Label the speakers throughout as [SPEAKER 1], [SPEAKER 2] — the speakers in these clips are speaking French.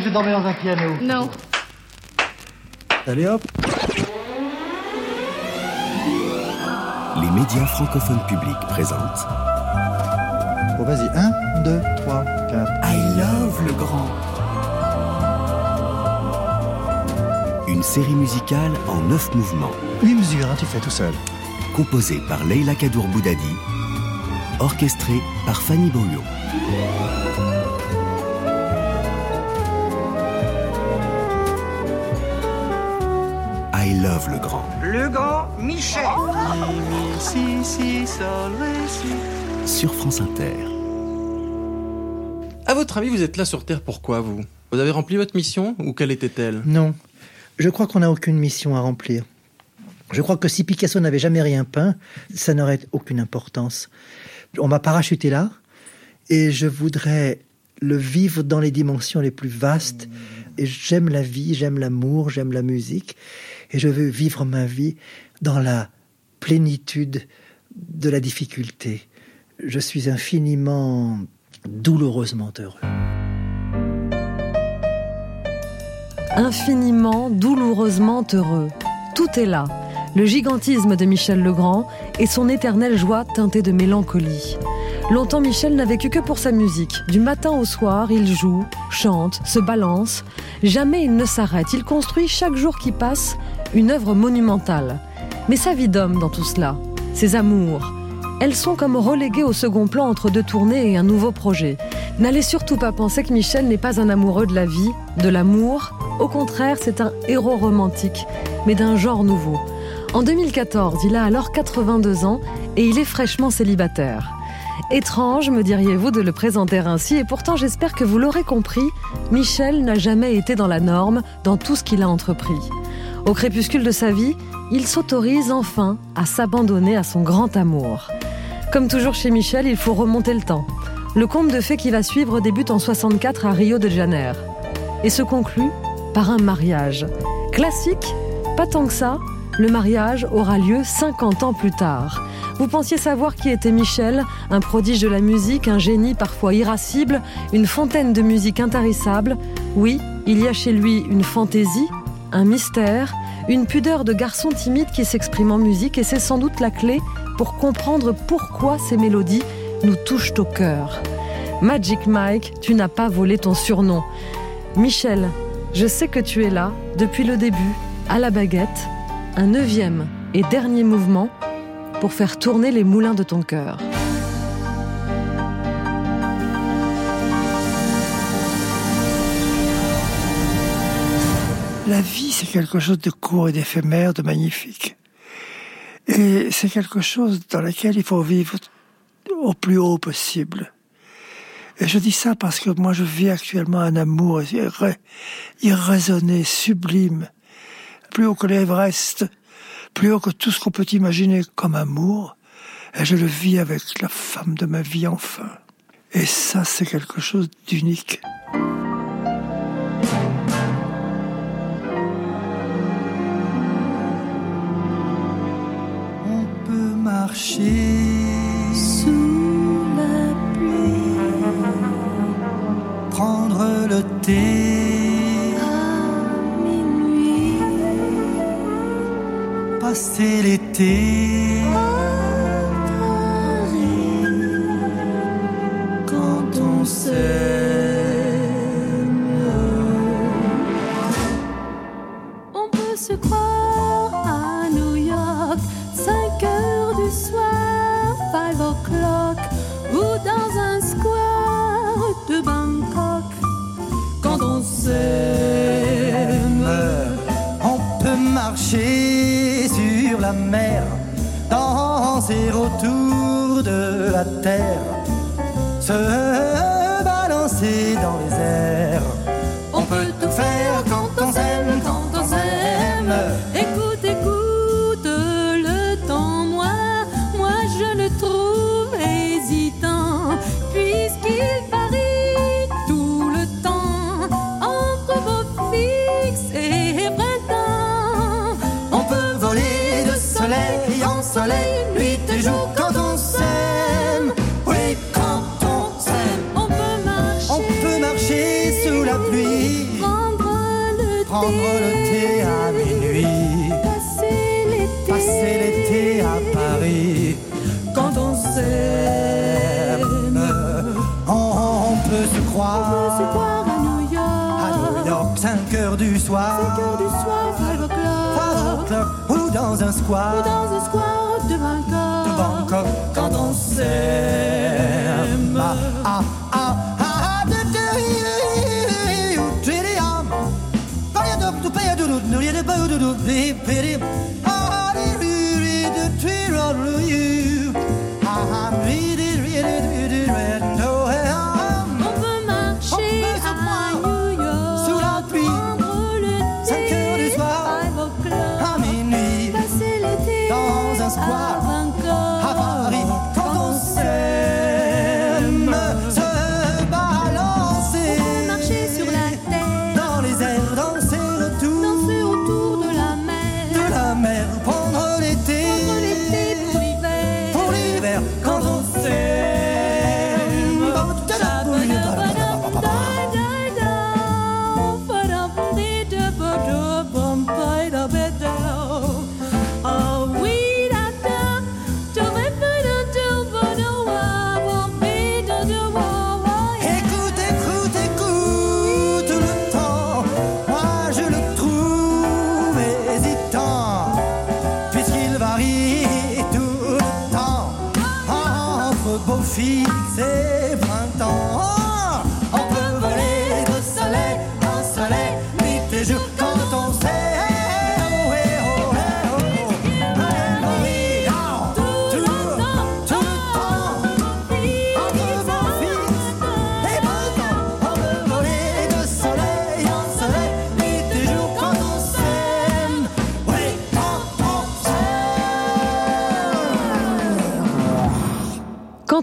[SPEAKER 1] que je dormais dans un piano.
[SPEAKER 2] Non.
[SPEAKER 3] Allez hop
[SPEAKER 4] Les médias francophones publics présentent
[SPEAKER 3] Bon, vas-y. 1, 2, 3, 4.
[SPEAKER 4] I Love le Grand. Une série musicale en neuf mouvements,
[SPEAKER 3] 8 mesures, hein, tu fais tout seul.
[SPEAKER 4] composée par Leila Kadour Boudadi, orchestrée par Fanny Beaulieu. I Love le Grand.
[SPEAKER 5] Le grand Michel.
[SPEAKER 6] Si, si, sol, ré, si.
[SPEAKER 4] sur France Inter.
[SPEAKER 7] À votre avis, vous êtes là sur Terre pourquoi, vous? Vous avez rempli votre mission ou quelle était-elle?
[SPEAKER 1] Non. Je crois qu'on n'a aucune mission à remplir. Je crois que si Picasso n'avait jamais rien peint, ça n'aurait aucune importance. On m'a parachuté là et je voudrais le vivre dans les dimensions les plus vastes. Et j'aime la vie, j'aime l'amour, j'aime la musique. Et je veux vivre ma vie dans la plénitude de la difficulté. Je suis infiniment, douloureusement heureux.
[SPEAKER 8] infiniment, douloureusement heureux. Tout est là. Le gigantisme de Michel Legrand et son éternelle joie teintée de mélancolie. Longtemps, Michel n'a vécu que pour sa musique. Du matin au soir, il joue, chante, se balance. Jamais il ne s'arrête. Il construit chaque jour qui passe une œuvre monumentale. Mais sa vie d'homme dans tout cela, ses amours, elles sont comme reléguées au second plan entre deux tournées et un nouveau projet. N'allez surtout pas penser que Michel n'est pas un amoureux de la vie, de l'amour. Au contraire, c'est un héros romantique, mais d'un genre nouveau. En 2014, il a alors 82 ans et il est fraîchement célibataire. Étrange, me diriez-vous, de le présenter ainsi, et pourtant j'espère que vous l'aurez compris, Michel n'a jamais été dans la norme dans tout ce qu'il a entrepris. Au crépuscule de sa vie, il s'autorise enfin à s'abandonner à son grand amour. Comme toujours chez Michel, il faut remonter le temps. Le conte de fées qui va suivre débute en 64 à Rio de Janeiro et se conclut par un mariage. Classique Pas tant que ça. Le mariage aura lieu 50 ans plus tard. Vous pensiez savoir qui était Michel, un prodige de la musique, un génie parfois irascible, une fontaine de musique intarissable Oui, il y a chez lui une fantaisie, un mystère, une pudeur de garçon timide qui s'exprime en musique et c'est sans doute la clé pour comprendre pourquoi ces mélodies nous touchent au cœur. Magic Mike, tu n'as pas volé ton surnom. Michel, je sais que tu es là, depuis le début, à la baguette, un neuvième et dernier mouvement pour faire tourner les moulins de ton cœur.
[SPEAKER 6] La vie, c'est quelque chose de court et d'éphémère, de magnifique. Et c'est quelque chose dans lequel il faut vivre au plus haut possible. Et je dis ça parce que moi, je vis actuellement un amour irra- irraisonné, sublime, plus haut que l'Everest, plus haut que tout ce qu'on peut imaginer comme amour. Et je le vis avec la femme de ma vie, enfin. Et ça, c'est quelque chose d'unique.
[SPEAKER 9] Marcher sous la pluie, prendre le thé. À minuit, passer l'été. Quand on s'aime. Marcher sur la mer, danser autour de la terre, se balancer dans les
[SPEAKER 2] 과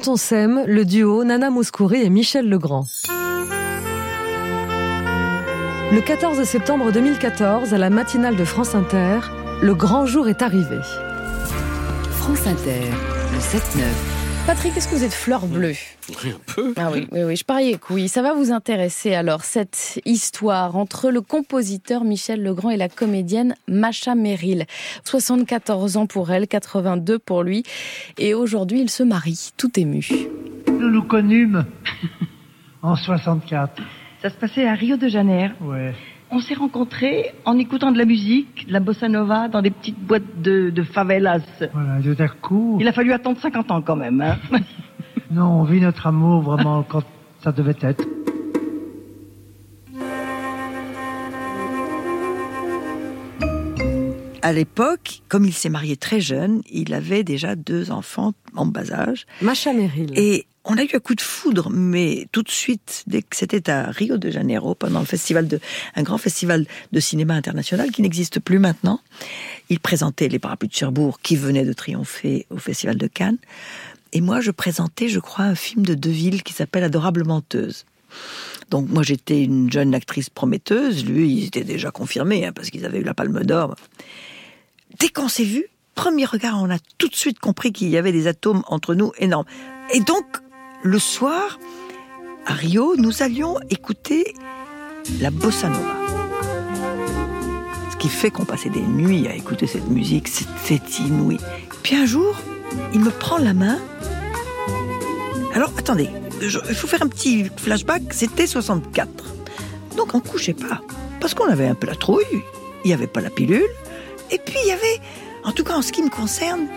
[SPEAKER 2] Le
[SPEAKER 8] duo Nana Mouskouri et Michel Legrand. Le 14 septembre 2014, à la matinale de France Inter, le grand jour est arrivé.
[SPEAKER 5] France Inter, le 7-9.
[SPEAKER 10] Patrick, est-ce que vous êtes fleur bleue
[SPEAKER 7] Un peu.
[SPEAKER 10] Ah oui, oui, oui, je pariais que oui. Ça va vous intéresser alors, cette histoire entre le compositeur Michel Legrand et la comédienne Macha Merrill. 74 ans pour elle, 82 pour lui. Et aujourd'hui, ils se marient, tout ému.
[SPEAKER 6] Nous nous connûmes en 64.
[SPEAKER 11] Ça se passait à Rio de Janeiro.
[SPEAKER 6] Ouais.
[SPEAKER 11] On s'est rencontrés en écoutant de la musique, de la bossa nova, dans des petites boîtes de, de favelas.
[SPEAKER 6] Voilà, tout à coup,
[SPEAKER 11] Il a fallu attendre 50 ans quand même. Hein.
[SPEAKER 6] non, on vit notre amour vraiment quand ça devait être.
[SPEAKER 12] À l'époque, comme il s'est marié très jeune, il avait déjà deux enfants en bas âge.
[SPEAKER 8] Macha Merrill.
[SPEAKER 12] Et on a eu un coup de foudre, mais tout de suite, dès que c'était à Rio de Janeiro, pendant le festival de, un grand festival de cinéma international qui n'existe plus maintenant, il présentait les parapluies de Cherbourg qui venaient de triompher au festival de Cannes. Et moi, je présentais, je crois, un film de Deville qui s'appelle Adorable menteuse. Donc moi, j'étais une jeune actrice prometteuse. Lui, il était déjà confirmé, hein, parce qu'ils avaient eu la Palme d'Or. Dès qu'on s'est vu, premier regard, on a tout de suite compris qu'il y avait des atomes entre nous énormes. Et donc, le soir, à Rio, nous allions écouter la bossa nova. Ce qui fait qu'on passait des nuits à écouter cette musique, c'était inouï. Puis un jour, il me prend la main. Alors, attendez, il faut faire un petit flashback, c'était 64. Donc on couchait pas, parce qu'on avait un peu la trouille, il n'y avait pas la pilule, et puis il y avait, en tout cas en ce qui me concerne,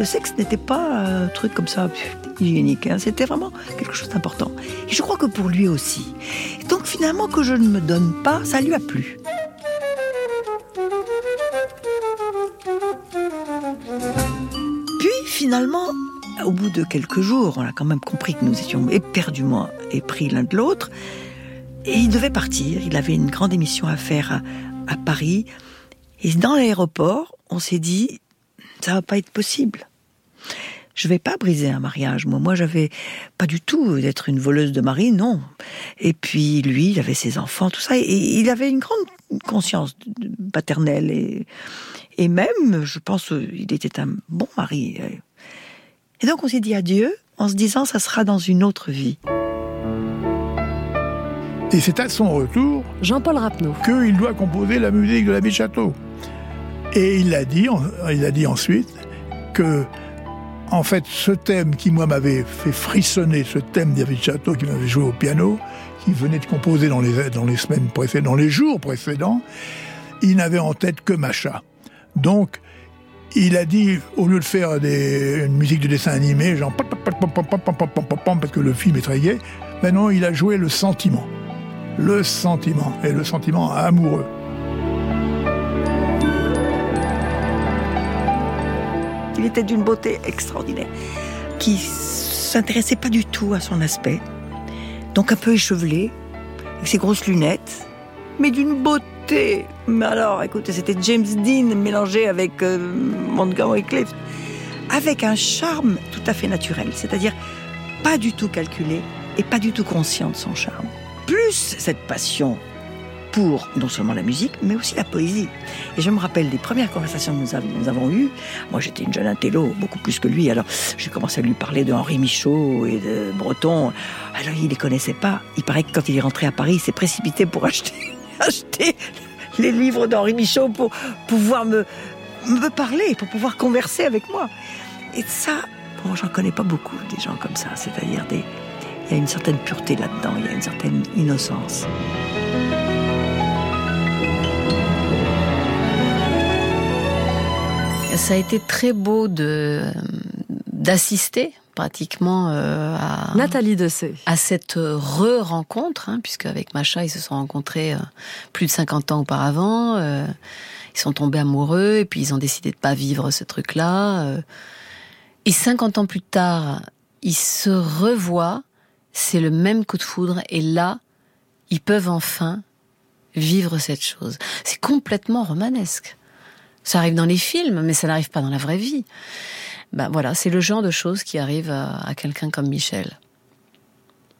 [SPEAKER 12] le sexe n'était pas un truc comme ça hygiénique, hein, c'était vraiment quelque chose d'important. Et je crois que pour lui aussi. Donc finalement que je ne me donne pas, ça lui a plu. Puis finalement, au bout de quelques jours, on a quand même compris que nous étions éperdument épris l'un de l'autre. Et il devait partir. Il avait une grande émission à faire à, à Paris. Et dans l'aéroport, on s'est dit, ça va pas être possible. Je vais pas briser un mariage. Moi, moi, j'avais pas du tout d'être une voleuse de mari, non. Et puis lui, il avait ses enfants, tout ça, et il avait une grande conscience paternelle et et même, je pense, il était un bon mari. Et donc, on s'est dit adieu en se disant, ça sera dans une autre vie.
[SPEAKER 13] Et c'est à son retour
[SPEAKER 8] Jean-Paul Rapneau.
[SPEAKER 13] qu'il doit composer la musique de l'abbé Château. Et il a dit, il a dit ensuite que en fait, ce thème qui, moi, m'avait fait frissonner, ce thème d'Yves Château qui m'avait joué au piano, qui venait de composer dans les, dans les semaines précédentes, dans les jours précédents, il n'avait en tête que Macha. Donc, il a dit, au lieu de faire une musique de dessin animé, genre, parce que le film est très gai, non, il a joué le sentiment. Le sentiment, et le sentiment amoureux.
[SPEAKER 12] Il était d'une beauté extraordinaire, qui s'intéressait pas du tout à son aspect. Donc un peu échevelé, avec ses grosses lunettes, mais d'une beauté. Mais alors, écoutez, c'était James Dean mélangé avec euh, Montgomery Clift, avec un charme tout à fait naturel, c'est-à-dire pas du tout calculé et pas du tout conscient de son charme. Plus cette passion pour non seulement la musique, mais aussi la poésie. Et je me rappelle des premières conversations que nous, av- nous avons eues. Moi, j'étais une jeune intello, beaucoup plus que lui. Alors, j'ai commencé à lui parler de Henri Michaud et de Breton. Alors, il les connaissait pas. Il paraît que quand il est rentré à Paris, il s'est précipité pour acheter, acheter les livres d'Henri Michaud pour pouvoir me, me parler, pour pouvoir converser avec moi. Et ça, bon, j'en connais pas beaucoup des gens comme ça. C'est-à-dire il y a une certaine pureté là-dedans, il y a une certaine innocence.
[SPEAKER 14] Ça a été très beau de d'assister pratiquement euh, à
[SPEAKER 8] Nathalie Dessay.
[SPEAKER 14] à cette re-rencontre, hein, puisque avec Macha, ils se sont rencontrés euh, plus de 50 ans auparavant. euh, ils sont tombés amoureux et puis ils ont décidé de pas vivre ce truc-là. euh. et 50 ans plus tard, ils se revoient. C'est le même coup de foudre et là, ils peuvent enfin vivre cette chose. C'est complètement romanesque. Ça arrive dans les films, mais ça n'arrive pas dans la vraie vie. Ben voilà, c'est le genre de choses qui arrive à, quelqu'un comme Michel.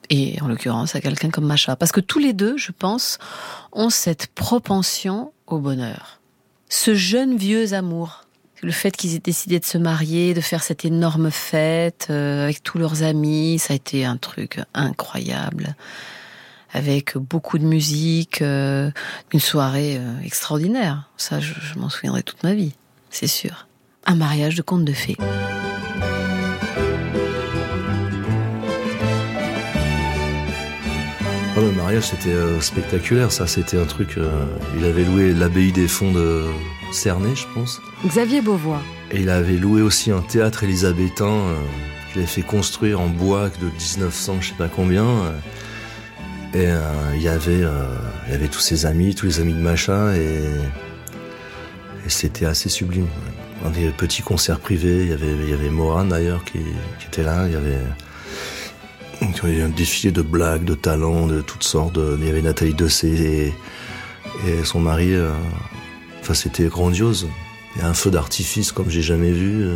[SPEAKER 14] Et en l'occurrence à quelqu'un comme Macha. Parce que tous les deux, je pense, ont cette propension au bonheur. Ce jeune vieux amour. Le fait qu'ils aient décidé de se marier, de faire cette énorme fête euh, avec tous leurs amis, ça a été un truc incroyable. Avec beaucoup de musique, euh, une soirée euh, extraordinaire. Ça, je, je m'en souviendrai toute ma vie, c'est sûr. Un mariage de conte de fées.
[SPEAKER 15] Ah, le mariage, c'était euh, spectaculaire, ça. C'était un truc. euh, il avait loué l'abbaye des fonds de Cernay, je pense.
[SPEAKER 8] Xavier Beauvois.
[SPEAKER 15] Et il avait loué aussi un théâtre élisabétain euh, qu'il avait fait construire en bois de 1900, je sais pas combien. Et euh, il y avait, euh, il y avait tous ses amis, tous les amis de Macha, et, et c'était assez sublime. Dans des petits concerts privés, il y avait, il y avait Moran d'ailleurs qui, qui était là. Il y avait, un défilé de blagues, de talents, de toutes sortes. il y avait Nathalie Dessay et, et son mari. euh, Enfin, c'était grandiose. Il y a un feu d'artifice comme j'ai jamais vu.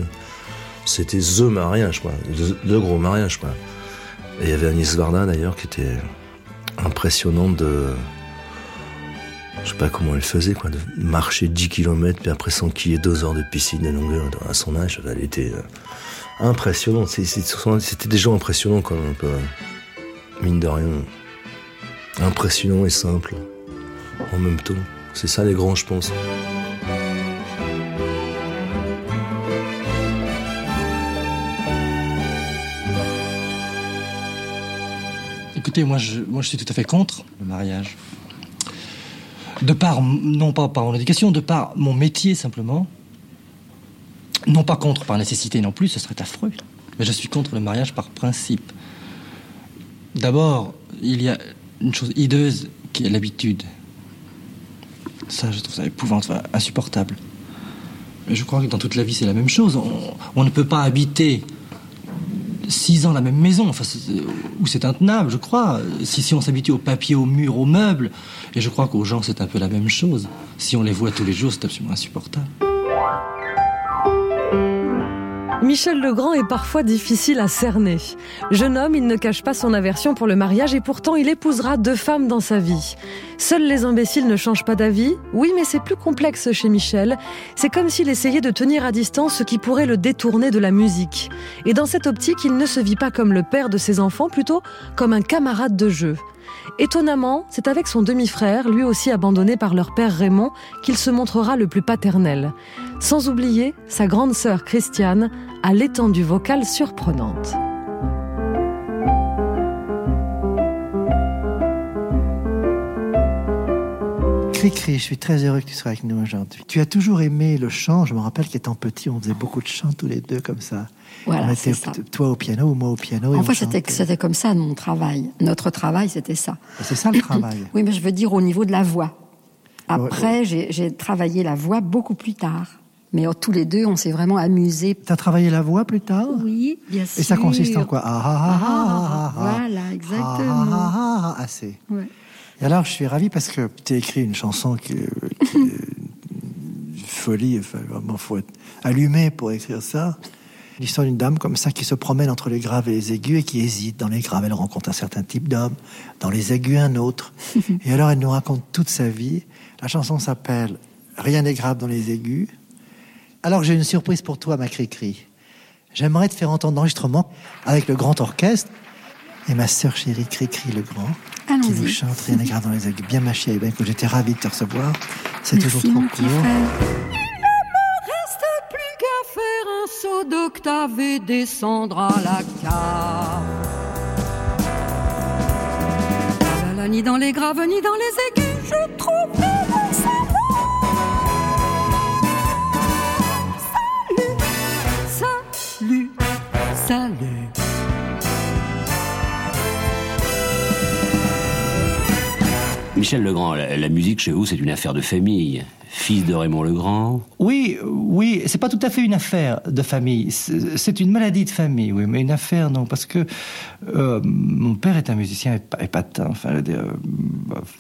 [SPEAKER 15] C'était the mariage, quoi. Le, le gros mariage, quoi. Et il y avait Agnès Varda, d'ailleurs, qui était impressionnante de... Je sais pas comment elle faisait, quoi, de marcher 10 km, puis après s'enquiller deux heures de piscine à longueur à son âge. Elle était euh, impressionnante. C'était des gens impressionnants, quand même, un peu. Mine de rien. Impressionnant et simple. En même temps. C'est ça les grands, je pense.
[SPEAKER 16] Moi je, suis tout à fait contre le mariage. De par, non pas par mon éducation, de par mon métier simplement. Non pas contre par nécessité non plus, ce serait affreux. Mais je suis contre le mariage par principe. D'abord, il y a une chose hideuse qui est l'habitude. Ça, je trouve ça épouvantable, insupportable. Mais je crois que dans toute la vie, c'est la même chose. On ne peut pas habiter six ans la même maison, enfin, c'est- où c'est intenable, je crois. Si, si on s'habitue au papier, au mur, aux meubles, et je crois qu'aux gens, c'est un peu la même chose. Si on les voit tous les jours, c'est absolument insupportable.
[SPEAKER 8] Michel Legrand est parfois difficile à cerner. Jeune homme, il ne cache pas son aversion pour le mariage et pourtant il épousera deux femmes dans sa vie. Seuls les imbéciles ne changent pas d'avis Oui, mais c'est plus complexe chez Michel. C'est comme s'il essayait de tenir à distance ce qui pourrait le détourner de la musique. Et dans cette optique, il ne se vit pas comme le père de ses enfants, plutôt comme un camarade de jeu. Étonnamment, c'est avec son demi-frère, lui aussi abandonné par leur père Raymond, qu'il se montrera le plus paternel. Sans oublier sa grande sœur Christiane, à l'étendue vocale surprenante.
[SPEAKER 1] Cri-cri, je suis très heureux que tu sois avec nous aujourd'hui. Tu as toujours aimé le chant. Je me rappelle qu'étant petit, on faisait beaucoup de chants tous les deux comme ça.
[SPEAKER 17] Voilà,
[SPEAKER 1] on était
[SPEAKER 17] c'est ça.
[SPEAKER 1] toi au piano ou moi au piano.
[SPEAKER 17] En fait, c'était comme ça mon travail. Notre travail, c'était ça.
[SPEAKER 1] C'est ça le travail.
[SPEAKER 17] Oui, mais je veux dire au niveau de la voix.
[SPEAKER 1] Ouais,
[SPEAKER 17] Après, j'ai travaillé la voix beaucoup plus tard. Mais tous les deux, on s'est vraiment amusés.
[SPEAKER 1] Tu as travaillé la voix plus tard?
[SPEAKER 17] Oui, bien sûr.
[SPEAKER 1] Et ça consiste en quoi? Ah, ah, ah, ah, ah, ah.
[SPEAKER 17] Voilà, exactement.
[SPEAKER 1] Ah, ah, ah, ah, ah, c'est.
[SPEAKER 17] Ouais.
[SPEAKER 1] Et alors, je suis ravi parce que tu as écrit une chanson qui, est- qui est une folie. Enfin, vraiment, faut être allumé pour écrire ça. L'histoire d'une dame comme ça qui se promène entre les graves et les aigus et qui hésite. Dans les graves, elle rencontre un certain type d'homme. Dans les aigus, un autre. et alors, elle nous raconte toute sa vie. La chanson s'appelle Rien n'est grave dans les aigus. Alors, j'ai une surprise pour toi, ma cri-cri. J'aimerais te faire entendre l'enregistrement avec le grand orchestre et ma sœur chérie Cri-Cri le grand qui nous chante Rien n'est grave dans les aigus. Bien ma chérie, ben, j'étais ravi de te recevoir. C'est toujours trop court.
[SPEAKER 11] D'octave et descendre à la cave. Ni dans les graves, ni dans les aigus, je trouve
[SPEAKER 18] Michel Legrand, la, musique chez vous, c'est une affaire de famille. Fils de Raymond Legrand.
[SPEAKER 19] Oui, oui, c'est pas tout à fait une affaire de famille. C'est une maladie de famille, oui, mais une affaire, non, parce que euh, mon père est un musicien épa- épatant, enfin, euh,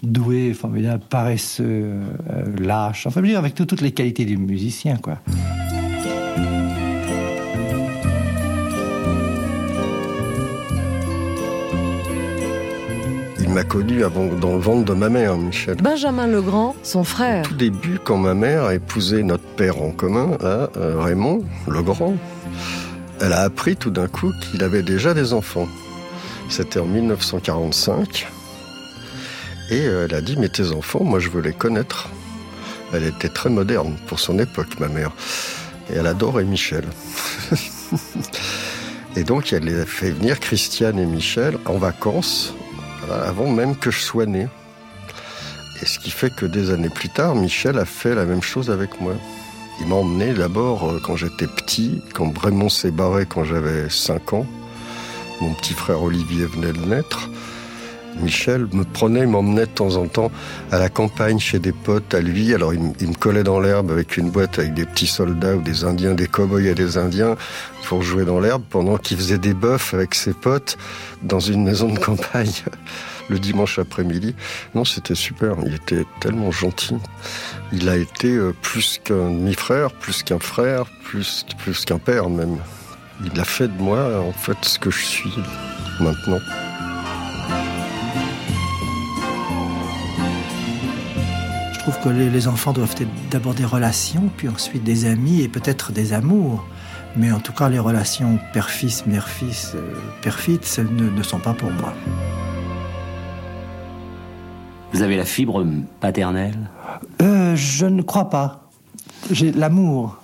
[SPEAKER 19] doué, formidable, paresseux, euh, lâche, enfin, je avec tout- toutes les qualités du musicien, quoi.
[SPEAKER 20] M'a connu avant, dans le ventre de ma mère, Michel.
[SPEAKER 8] Benjamin Legrand, son frère.
[SPEAKER 20] Au début, quand ma mère a épousé notre père en commun, là, euh, Raymond Legrand, elle a appris tout d'un coup qu'il avait déjà des enfants. C'était en 1945. Et euh, elle a dit, mais tes enfants, moi je veux les connaître. Elle était très moderne pour son époque, ma mère. Et elle adorait Michel. et donc elle a fait venir Christiane et Michel en vacances, avant même que je sois né. Et ce qui fait que des années plus tard, Michel a fait la même chose avec moi. Il m'a emmené d'abord euh, quand j'étais petit, quand Raymond s'est barré quand j'avais 5 ans. Mon petit frère Olivier venait de naître. Michel me prenait, m'emmenait de temps en temps à la campagne chez des potes à lui. Alors il, me- il me collait dans l'herbe avec une boîte avec des petits soldats ou des Indiens, des cow-boys et des Indiens pour jouer dans l'herbe pendant qu'il faisait des bœufs avec ses potes dans une maison de campagne le dimanche après-midi. Non, c'était super. Il était tellement gentil. Il a été euh, plus qu'un demi-frère, plus qu'un frère, plus, plus qu'un père même. Il a fait de moi, en fait, ce que je suis maintenant.
[SPEAKER 1] Trouve que les, les enfants doivent être d'abord des relations, puis ensuite des amis et peut-être des amours. Mais en tout cas, les relations père-fils, mère-fils, euh, père-fils ne, ne sont pas pour moi.
[SPEAKER 18] Vous avez la fibre paternelle?
[SPEAKER 19] Euh, je ne crois pas. J'ai l'amour.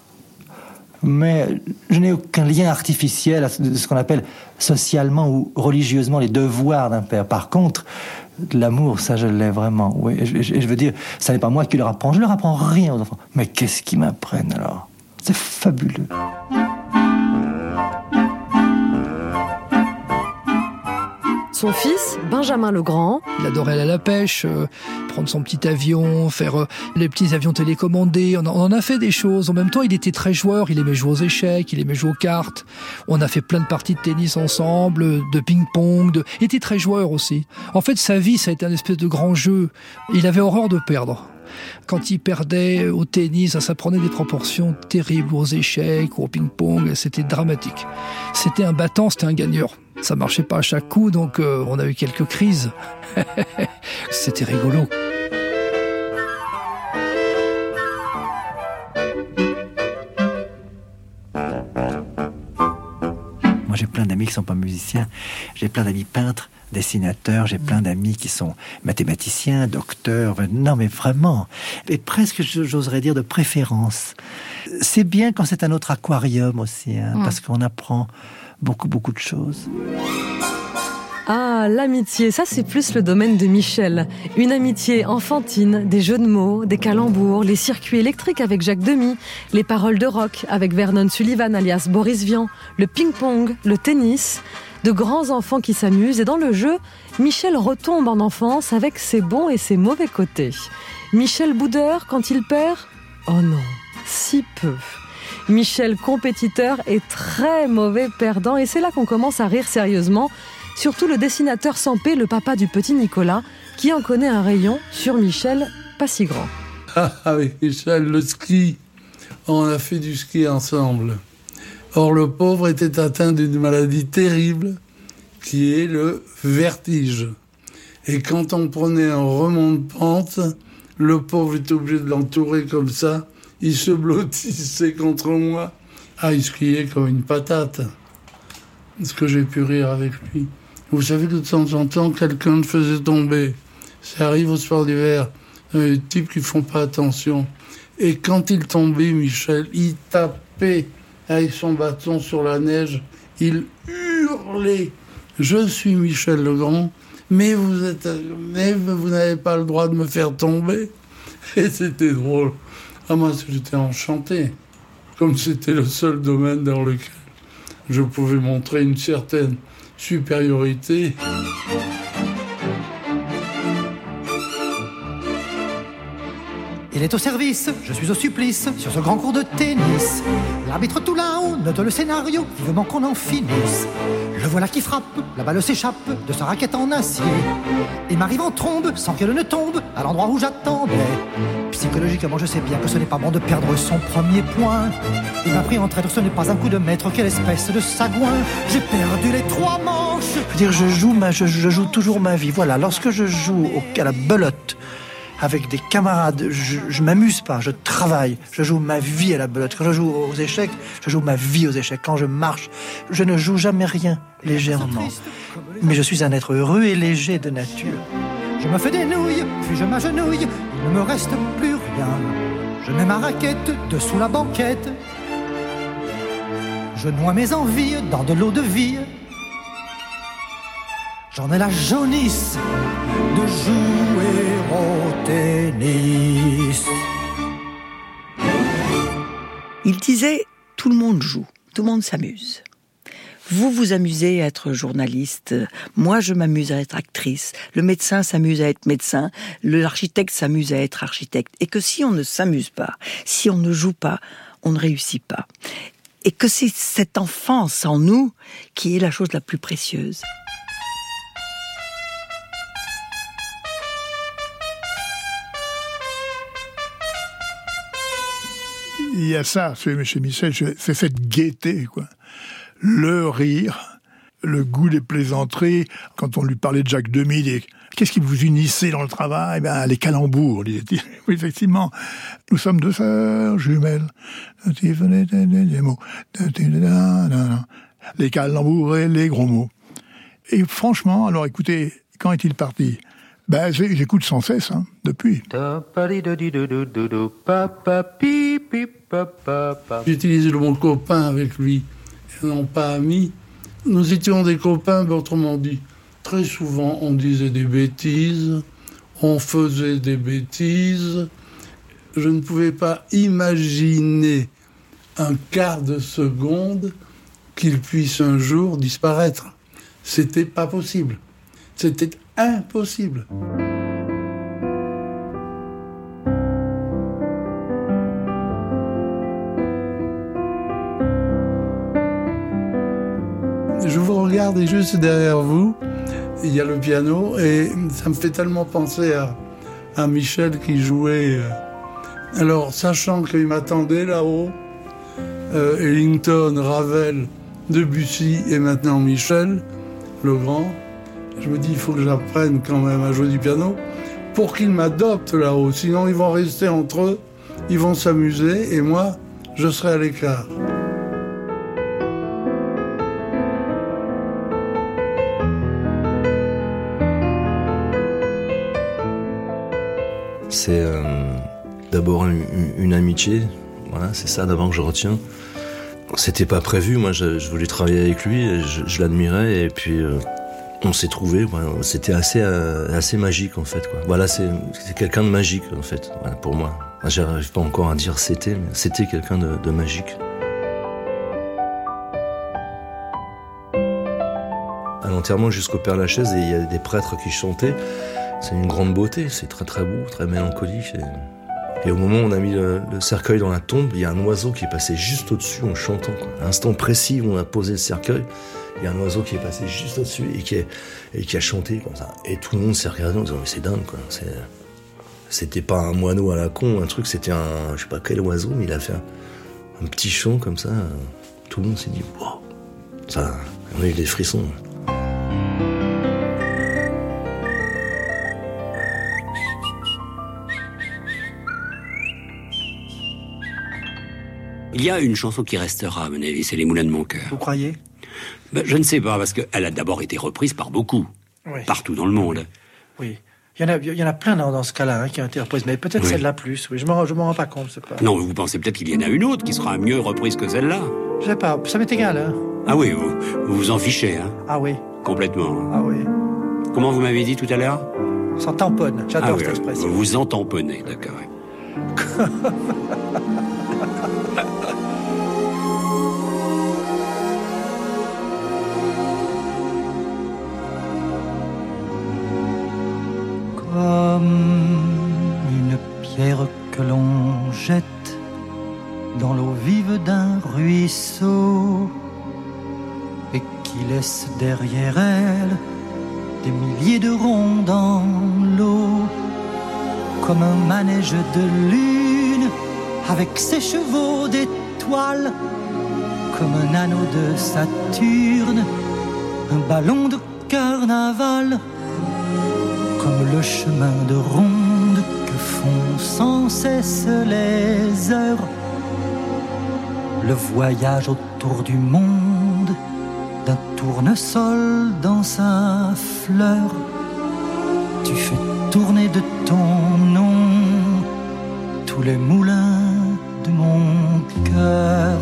[SPEAKER 19] Mais je n'ai aucun lien artificiel à ce qu'on appelle socialement ou religieusement les devoirs d'un père. Par contre, l'amour, ça je l'ai vraiment. Oui, et je, veux dire, ça n'est pas moi qui leur apprends. Je leur apprends rien aux enfants. Mais qu'est-ce qu'ils m'apprennent alors? C'est fabuleux.
[SPEAKER 8] Son fils, Benjamin Legrand,
[SPEAKER 21] Il adorait aller à la pêche, euh, prendre son petit avion, faire euh, les petits avions télécommandés. On, en- on en a fait des choses. En même temps, il était très joueur. Il aimait jouer aux échecs, il aimait jouer aux cartes. On a fait plein de parties de tennis ensemble, de ping-pong. De... Il était très joueur aussi. En fait, sa vie, ça a été un espèce de grand jeu. Il avait horreur de perdre. Quand il perdait au tennis, ça, prenait des proportions terribles aux échecs, au ping-pong. C'était dramatique. C'était un battant, c'était un gagneur. Ça marchait pas à chaque coup, donc euh, on a eu quelques crises. C'était rigolo.
[SPEAKER 1] Moi, j'ai plein d'amis qui sont pas musiciens. J'ai plein d'amis peintres, dessinateurs. J'ai plein d'amis qui sont mathématiciens, docteurs. Non, mais vraiment. Et presque, j'oserais dire, de préférence. C'est bien quand c'est un autre aquarium aussi, hein,
[SPEAKER 8] Mm.
[SPEAKER 1] parce qu'on apprend beaucoup, beaucoup de choses.
[SPEAKER 8] Ah, l'amitié, ça c'est plus le domaine de Michel. Une amitié enfantine, des jeux de mots, des calembours, les circuits électriques avec Jacques Demy, les paroles de rock avec Vernon Sullivan alias Boris Vian, le ping-pong, le tennis, de grands enfants qui s'amusent et dans le jeu, Michel retombe en enfance avec ses bons et ses mauvais côtés. Michel boudeur quand il perd? Oh non, si peu. Michel compétiteur est très mauvais perdant et c'est là qu'on commence à rire sérieusement surtout le dessinateur Sampé, le papa du petit Nicolas, qui en connaît un rayon sur Michel pas si grand.
[SPEAKER 22] Ah, avec Michel, le ski. On a fait du ski ensemble. Or, le pauvre était atteint d'une maladie terrible qui est le vertige. Et quand on prenait un remont de pente, le pauvre était obligé de l'entourer comme ça. Il se blottissait contre moi. Ah, il skiait comme une patate. Est-ce que j'ai pu rire avec lui? Vous savez que de temps en temps, quelqu'un le faisait tomber. Ça arrive au sport d'hiver. Des types qui font pas attention. Et quand il tombait, Michel, il tapait avec son bâton sur la neige. Il hurlait. Je suis Michel Legrand, mais vous êtes, mais vous n'avez pas le droit de me faire tomber. Et c'était drôle. Ah, moi, j'étais enchanté. Comme c'était le seul domaine dans lequel je pouvais montrer une certaine supériorité.
[SPEAKER 9] Il est au service, je suis au supplice, sur ce grand cours de tennis. L'arbitre tout là-haut note le scénario, vivement qu'on en finisse. Le voilà qui frappe, la balle s'échappe de sa raquette en acier. Et m'arrive en trombe, sans qu'elle ne tombe, à l'endroit où j'attendais. Psychologiquement, je sais bien que ce n'est pas bon de perdre son premier point. Il m'a pris en traître, ce n'est pas un coup de maître, quelle espèce de sagouin. J'ai perdu les trois manches.
[SPEAKER 1] Je veux dire, je joue, ma, je, je joue toujours ma vie. Voilà, lorsque je joue au, à la belote avec des camarades, je, je m'amuse pas, je travaille, je joue ma vie à la belote. Quand je joue aux échecs, je joue ma vie aux échecs. Quand je marche, je ne joue jamais rien légèrement. Mais je suis un être heureux et léger de nature.
[SPEAKER 9] Je me fais des nouilles, puis je m'agenouille, il ne me reste plus rien. Je mets ma raquette dessous la banquette. Je noie mes envies dans de l'eau de vie. J'en ai la jaunisse de jouer au tennis.
[SPEAKER 12] Il disait tout le monde joue, tout le monde s'amuse. Vous vous amusez à être journaliste, moi je m'amuse à être actrice, le médecin s'amuse à être médecin, l'architecte s'amuse à être architecte. Et que si on ne s'amuse pas, si on ne joue pas, on ne réussit pas. Et que c'est cette enfance en nous qui est la chose la plus précieuse.
[SPEAKER 13] Il y a ça chez Michel, c'est cette gaieté, quoi. Le rire, le goût des plaisanteries. Quand on lui parlait de Jacques Demy, des- qu'est-ce qui vous unissait dans le travail? Eh ben, Les calembours, disait-il. Oui, effectivement. Nous sommes deux sœurs jumelles. Les calembours et les gros mots. Et franchement, alors écoutez, quand est-il parti? Ben, j'écoute sans cesse, hein, depuis.
[SPEAKER 22] J'utilisais le mot copain avec lui, non pas ami. Nous étions des copains, mais autrement dit, très souvent on disait des bêtises, on faisait des bêtises. Je ne pouvais pas imaginer un quart de seconde qu'il puisse un jour disparaître. C'était pas possible. C'était impossible. Je vous regarde et juste derrière vous, il y a le piano et ça me fait tellement penser à, à Michel qui jouait. euh, Alors, sachant qu'il m'attendait là-haut, euh, Ellington, Ravel, Debussy et maintenant Michel, le grand, je me dis il faut que j'apprenne quand même à jouer du piano pour qu'ils m'adoptent là-haut. Sinon, ils vont rester entre eux, ils vont s'amuser et moi, je serai à l'écart.
[SPEAKER 15] C'est euh, d'abord une, amitié, voilà, c'est ça d'abord que je retiens. C'était pas prévu, moi je, voulais travailler avec lui, je, l'admirais et puis euh, on s'est trouvé. C'était assez euh, assez magique en fait. Voilà, c'est quelqu'un de magique en fait, pour moi. J'arrive pas encore à dire c'était, mais c'était quelqu'un de, de magique. À l'enterrement jusqu'au Père Lachaise, il y a des prêtres qui chantaient. C'est une grande beauté, c'est très très beau, très mélancolique. Et, au moment où on a mis le, cercueil dans la tombe, il y a un oiseau qui est passé juste au-dessus en chantant. À l'instant précis où on a posé le cercueil, il y a un oiseau qui est passé juste au-dessus et qui, a chanté comme ça. Et tout le monde s'est regardé en disant mais c'est dingue quoi. C'était pas un moineau à la con, un truc, c'était un je sais pas quel oiseau, mais il a fait un, un petit chant comme ça. Tout le monde s'est dit wow. Ça, on a eu des frissons.
[SPEAKER 18] Il y a une chanson qui restera, à mon avis, c'est Les Moulins de mon cœur.
[SPEAKER 1] Vous croyez?
[SPEAKER 18] Ben, je ne sais pas, parce qu'elle a d'abord été reprise par beaucoup,
[SPEAKER 1] Oui.
[SPEAKER 18] partout dans le monde.
[SPEAKER 1] Oui. Il y en a, il y en a plein dans, dans ce cas-là hein, qui ont été reprises, mais peut-être
[SPEAKER 18] Oui.
[SPEAKER 1] celle-là plus. Oui, je m'en, je rends pas compte, pas.
[SPEAKER 18] Non, vous pensez peut-être qu'il y en a une autre qui sera mieux reprise que celle-là
[SPEAKER 1] Je sais pas, ça m'est égal. Hein.
[SPEAKER 18] Ah oui, vous vous, vous en fichez, hein
[SPEAKER 1] Ah oui,
[SPEAKER 18] Complètement.
[SPEAKER 1] ah oui.
[SPEAKER 18] Comment vous m'avez dit tout à l'heure?
[SPEAKER 1] Ça tamponne. J'adore
[SPEAKER 18] Ah oui,
[SPEAKER 1] cette expression.
[SPEAKER 18] Vous vous en tamponnez, d'accord.
[SPEAKER 9] derrière elle des milliers de ronds dans l'eau, comme un manège de lune avec ses chevaux d'étoiles, comme un anneau de Saturne, un ballon de carnaval comme le chemin de ronde que font sans cesse les heures. Le voyage autour du monde tournesol dans sa fleur. Tu fais tourner de ton nom tous les moulins de mon cœur.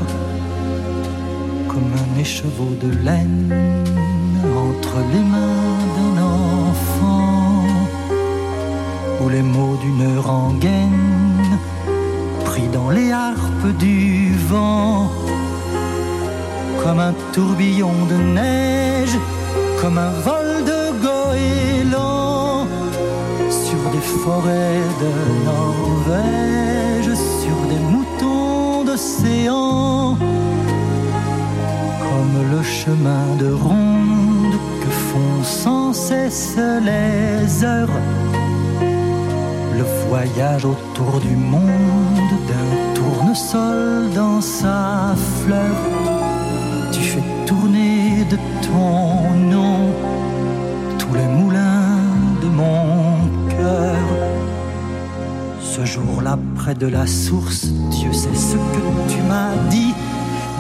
[SPEAKER 9] Comme un écheveau de laine entre les mains d'un enfant ou les mots d'une rengaine pris dans les harpes du vent, tourbillon de neige, comme un vol de goéland sur des forêts de Norvège, sur des moutons d'océan, comme le chemin de ronde que font sans cesse les heures le voyage autour du monde d'un tournesol dans sa fleur. Tu fais tourner de ton nom tous les moulins de mon cœur. Ce jour-là, près de la source, Dieu sait ce que tu m'as dit.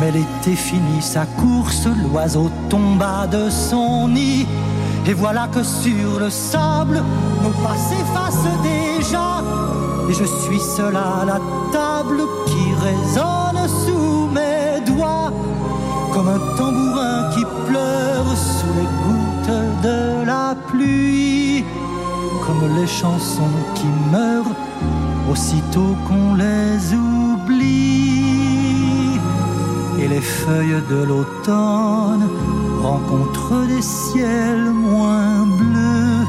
[SPEAKER 9] Mais l'été finit sa course, l'oiseau tomba de son nid. Et voilà que sur le sable, nos pas s'effacent déjà. Et je suis seul à la table qui résonne sous mes doigts. Comme un tambourin qui pleure sous les gouttes de la pluie. Comme les chansons qui meurent aussitôt qu'on les oublie. Et les feuilles de l'automne rencontrent des ciels moins bleus.